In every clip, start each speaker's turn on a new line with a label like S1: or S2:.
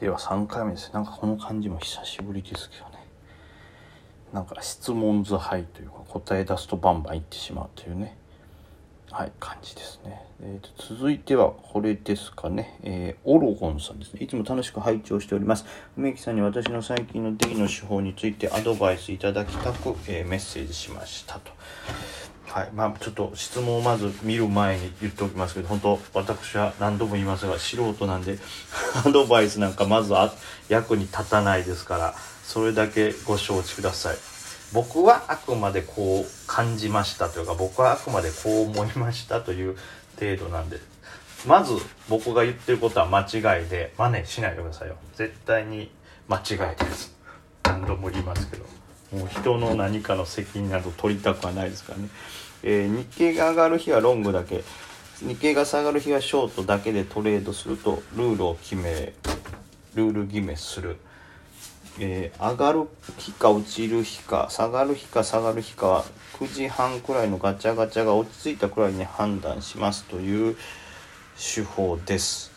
S1: では3回目です。なんかこの感じも久しぶりですけどね。なんか質問図杯というか答え出すとバンバンいってしまうというね。はい感じですね、えーと、続いてはこれですかね、えー、オロゴンさんですね。いつも楽しく拝聴しております。梅木さんに私の最近のデイの手法についてアドバイスいただきたく、えー、メッセージしましたと。はい。まあ、ちょっと質問をまず見る前に言っておきますけど本当私は何度も言いますが素人なんで アドバイスなんかまずは役に立たないですからそれだけご承知ください。僕はあくまでこう感じましたというか僕はあくまでこう思いましたという程度なんでまず僕が言ってることは間違いで真似しないでくださいよ。絶対に間違いです。何度も言いますけど。もう人の何かの責任など取りたくはないですからね。えー、日経が上がる日はロングだけ。日経が下がる日はショートだけでトレードするとルールを決めルール決めする、えー、上がる日か落ちる日か下がる日か下がる日かは9時半くらいのガチャガチャが落ち着いたくらいに判断しますという手法です。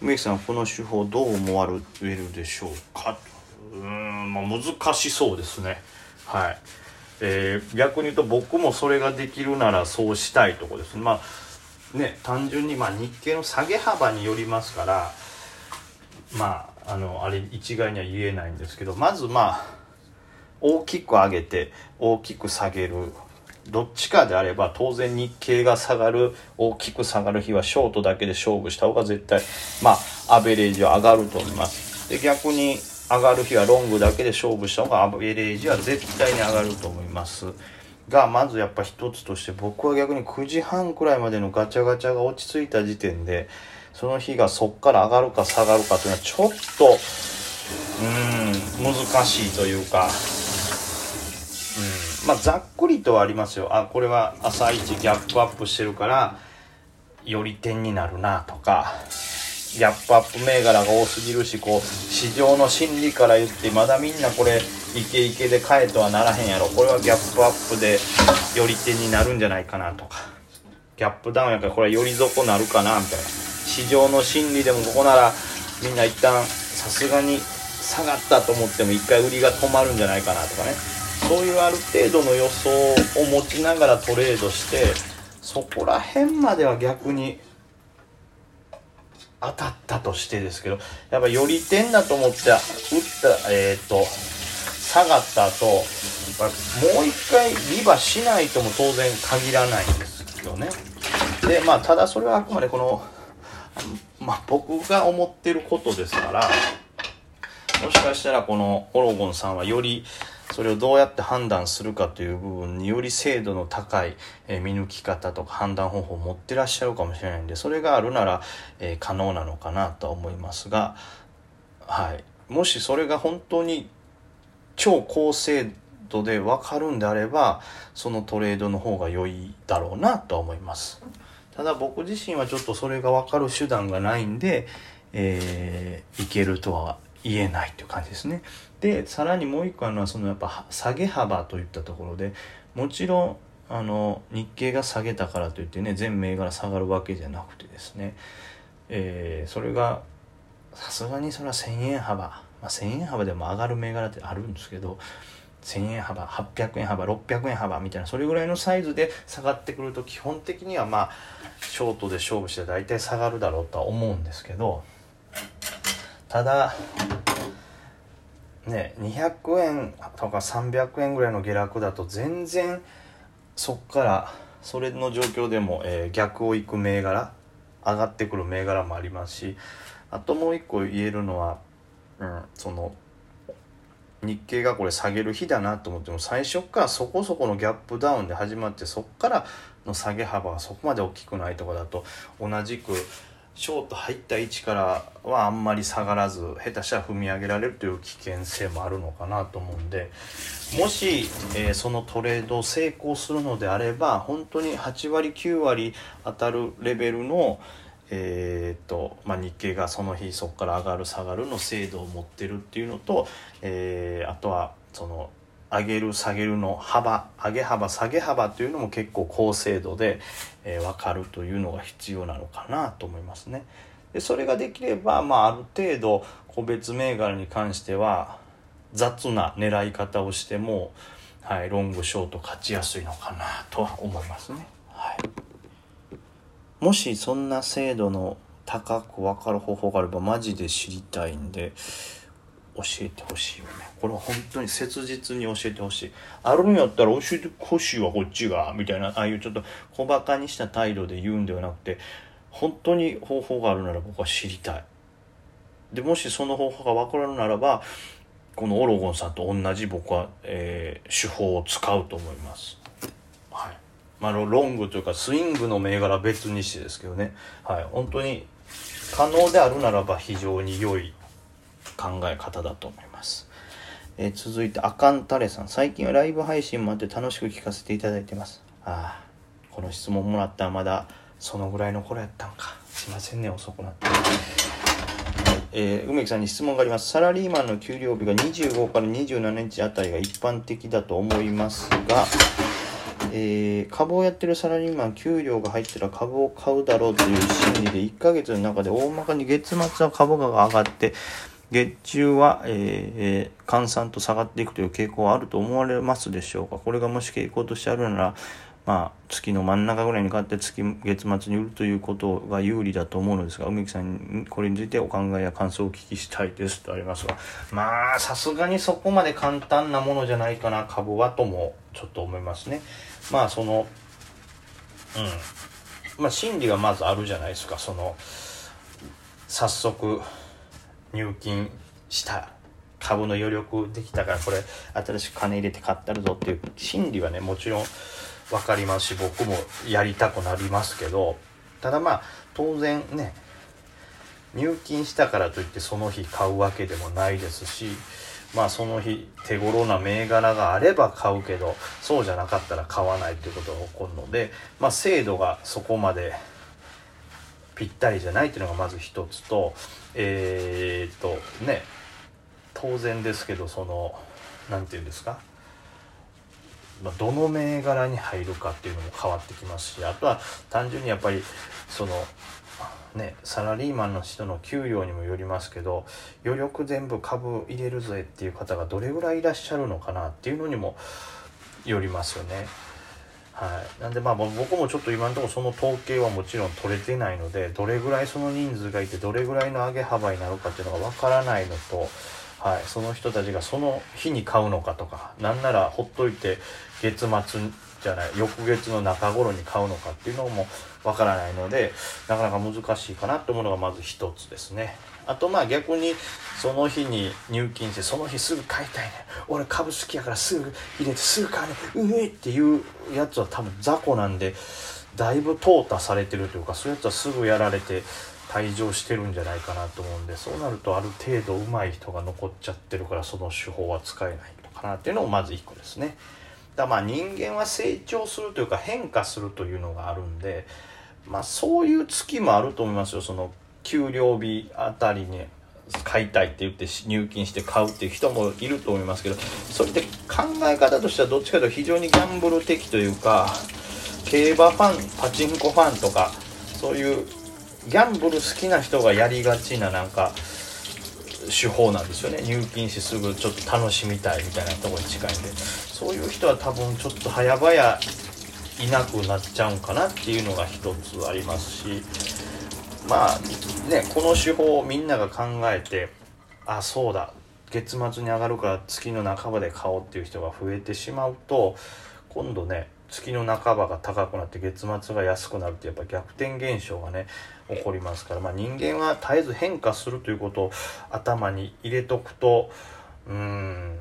S1: 梅木さんこの手法どう思われるでしょうか？うん、まあ、難しそうですね。はい。えー、逆に言うと僕もそれができるならそうしたいとこです。まあね単純にまあ日経の下げ幅によりますからまああのあれ一概には言えないんですけどまずまあ大きく上げて大きく下げる。どっちかであれば当然日経が下がる。大きく下がる日はショートだけで勝負した方が絶対まあアベレージは上がると思います。で逆に上がる日はロングだけで勝負した方がアベレージは絶対に上がると思います。がまずやっぱ一つとして僕は逆に9時半くらいまでのガチャガチャが落ち着いた時点でその日がそっから上がるか下がるかというのはちょっとうん難しいというか。うん。まあざっくりとはありますよ。あこれは朝一ギャップアップしてるからより点になるなとか。ギャップアップ銘柄が多すぎるしこう市場の心理から言ってまだみんなこれイケイケで買えとはならへんやろ。これはギャップアップでより手になるんじゃないかなとか。ギャップダウンやからこれはより底なるかなみたいな。市場の心理でもここならみんな一旦さすがに下がったと思っても一回売りが止まるんじゃないかなとかね。そういうある程度の予想を持ちながらトレードしてそこら辺までは逆に当たったとしてですけどやっぱより点だと思って打ったえっ、ー、と下がった後もう一回リバしないとも当然限らないんですよね。でまあただそれはあくまでこのまあ僕が思ってることですからもしかしたらこのオロゴンさんはよりそれをどうやって判断するかという部分により精度の高い、え見抜き方とか判断方法を持ってらっしゃるかもしれないんでそれがあるなら、え可能なのかなとは思いますが、はい、もしそれが本当に超高精度で分かるんであればそのトレードの方が良いだろうなと思います。ただ僕自身はちょっとそれが分かる手段がないんで、えー、いけるとは言えないという感じですね。でさらにもう一個あるのはそのやっぱ下げ幅といったところでもちろんあの日経が下げたからといってね全銘柄下がるわけじゃなくてですね、えー、それがさすがにそれは1,000円幅、まあ、1,000円幅でも上がる銘柄ってあるんですけど1,000円幅800円幅600円幅みたいなそれぐらいのサイズで下がってくると基本的にはまあショートで勝負して大体下がるだろうとは思うんですけどただね200円とか300円ぐらいの下落だと全然そっからそれの状況でも、えー、逆を行く銘柄上がってくる銘柄もありますしあともう一個言えるのは、うん、その日経がこれ下げる日だなと思っても最初からそこそこのギャップダウンで始まってそっからの下げ幅がそこまで大きくないとかだと同じくショート入った位置からはあんまり下がらず下手したら踏み上げられるという危険性もあるのかなと思うんでもし、えー、そのトレード成功するのであれば本当に8割9割当たるレベルの、えーとまあ、日経がその日そこから上がる下がるの精度を持ってるっていうのと、えー、あとはその上げる下げるの幅上げ幅下げ幅というのも結構高精度で、えー、分かるというのが必要なのかなと思いますね。でそれができれば、まあ、ある程度個別銘柄に関しては雑な狙い方をしても、はい、ロングショート勝ちやすいのかなとは思いますね。はい、もしそんな精度の高く分かる方法があればマジで知りたいんで教えてほしいよね。これは本当に切実に教えてほしい。あるんやったら教えてほしいわこっちがみたいなああいうちょっと小バカにした態度で言うんではなくて本当に方法があるなら僕は知りたい。でもしその方法が分からるならばこのオロゴンさんと同じ僕は、えー、手法を使うと思います。はい。まあロングというかスイングの銘柄別にしてですけどね。はい。本当に可能であるならば非常に良い考え方だと思います。えー、続いて、あかんたれさん。最近はライブ配信もあって楽しく聞かせていただいてます。ああ、この質問もらったらまだそのぐらいの頃やったんか。すいませんね、遅くなって。えー、梅木さんに質問があります。サラリーマンの給料日が25から27日あたりが一般的だと思いますが、えー、株をやってるサラリーマン給料が入ったら株を買うだろうという心理で1ヶ月の中で大まかに月末は株価が上がって月中は、えー、換算と下がっていくという傾向はあると思われますでしょうか？これがもし傾向としてあるなら、まあ、月の真ん中ぐらいに買って月月末に売るということが有利だと思うのですが梅木さんにこれについてお考えや感想をお聞きしたいですとありますがまあさすがにそこまで簡単なものじゃないかな株はともちょっと思いますね。まあそのうん。まあ心理がまずあるじゃないですか。その早速入金した株の余力できたからこれ新しく金入れて買ったるぞっていう心理はねもちろん分かりますし僕もやりたくなりますけどただまあ当然ね入金したからといってその日買うわけでもないですしまあその日手頃な銘柄があれば買うけどそうじゃなかったら買わないということが起こるのでまあ精度がそこまでぴったりじゃないっていうのがまず一つとえー、っとね当然ですけどその何て言うんですか、どの銘柄に入るかっていうのも変わってきますしあとは単純にやっぱりそのねサラリーマンの人の給料にもよりますけど余力全部株入れるぜっていう方がどれぐらいいらっしゃるのかなっていうのにもよりますよね。はい、なんでまあ僕もちょっと今のところその統計はもちろん取れてないのでどれぐらいその人数がいてどれぐらいの上げ幅になるかっていうのがわからないのと、はい、その人たちがその日に買うのかとかなんならほっといて月末じゃない翌月の中頃に買うのかっていうのもわからないのでなかなか難しいかなと思うのがまず一つですね。あとまあ逆にその日に入金してその日すぐ買いたいね。俺株好きやからすぐ入れてすぐ買うねうえっていうやつは多分雑魚なんでだいぶ淘汰されてるというかそういうやつはすぐやられて退場してるんじゃないかなと思うんでそうなるとある程度上手い人が残っちゃってるからその手法は使えないのかなっていうのもまず1個ですね。だまあ人間は成長するというか変化するというのがあるんでまあそういう月もあると思いますよ。その給料日あたりに買いたいって言って入金して買うっていう人もいると思いますけどそれって考え方としてはどっちかというと非常にギャンブル的というか競馬ファンパチンコファンとかそういうギャンブル好きな人がやりがちななんか手法なんですよね。入金してすぐちょっと楽しみたいみたいなとこに近いんで。そういう人は多分ちょっと早々いなくなっちゃうんかなっていうのが一つありますしまあねこの手法をみんなが考えてあそうだ月末に上がるから月の半ばで買おうっていう人が増えてしまうと今度ね月の半ばが高くなって月末が安くなるってやっぱ逆転現象がね起こりますから、まあ、人間は絶えず変化するということを頭に入れとくとうん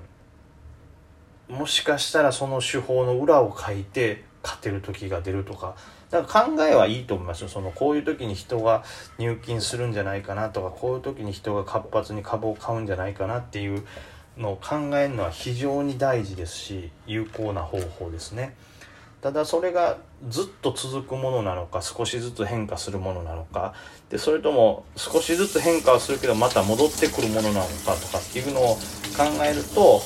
S1: もしかしたらその手法の裏を書いて勝てる時が出るとかだから考えはいいと思いますよ。そのこういう時に人が入金するんじゃないかなとかこういう時に人が活発に株を買うんじゃないかなっていうのを考えるのは非常に大事ですし有効な方法ですね。ただそれがずっと続くものなのか少しずつ変化するものなのか。でそれとも少しずつ変化はするけどまた戻ってくるものなのかとかっていうのを考えると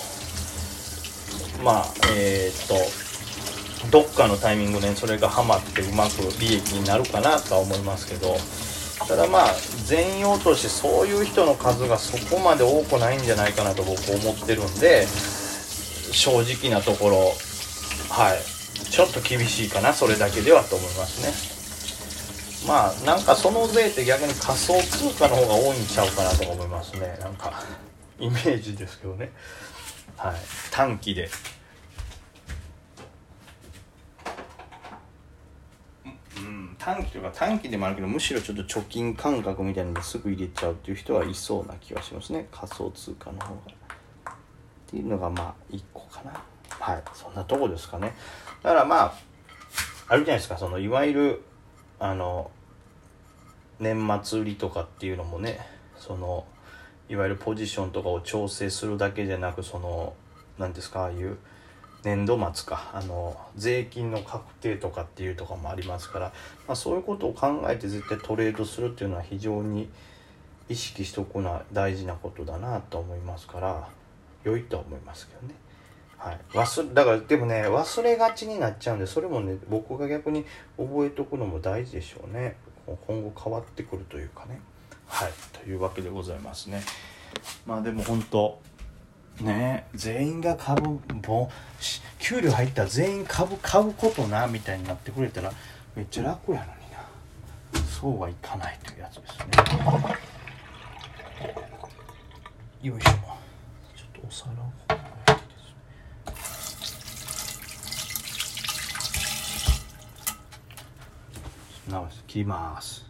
S1: まあえー、っとどっかのタイミングでそれがハマってうまく利益になるかなとは思いますけどただまあ全容としてそういう人の数がそこまで多くないんじゃないかなと僕思ってるんで正直なところはい。ちょっと厳しいかなそれだけではと思いますね。まあなんかその税って逆に仮想通貨の方が多いんちゃうかなと思いますね。なんかイメージですけどね。はい。短期でうん短期とか短期でもあるけどむしろちょっと貯金感覚みたいなのですぐ入れちゃうっていう人はいそうな気がしますね。仮想通貨の方が。っていうのがまあ一個かな。はい。そんなとこですかね。だからまああるじゃないですか。そのいわゆるあの年末売りとかっていうのもね。そのいわゆるポジションとかを調整するだけじゃなくその何ですかああいう年度末か。あの税金の確定とかっていうとかもありますから、まあ、そういうことを考えて絶対トレードするっていうのは非常に意識しておくのは大事なことだなと思いますから良いとは思いますけどね。はい、忘だからでもね忘れがちになっちゃうんでそれもね僕が逆に覚えておくのも大事でしょうね。今後変わってくるというかね。はい。というわけでございますね。まあでも本当ね全員が株も給料入ったら全員株買うことなみたいになってくれたらめっちゃ楽やのにな。そうはいかないというやつですね。よいしょ。ちょっとお皿を直し切ります。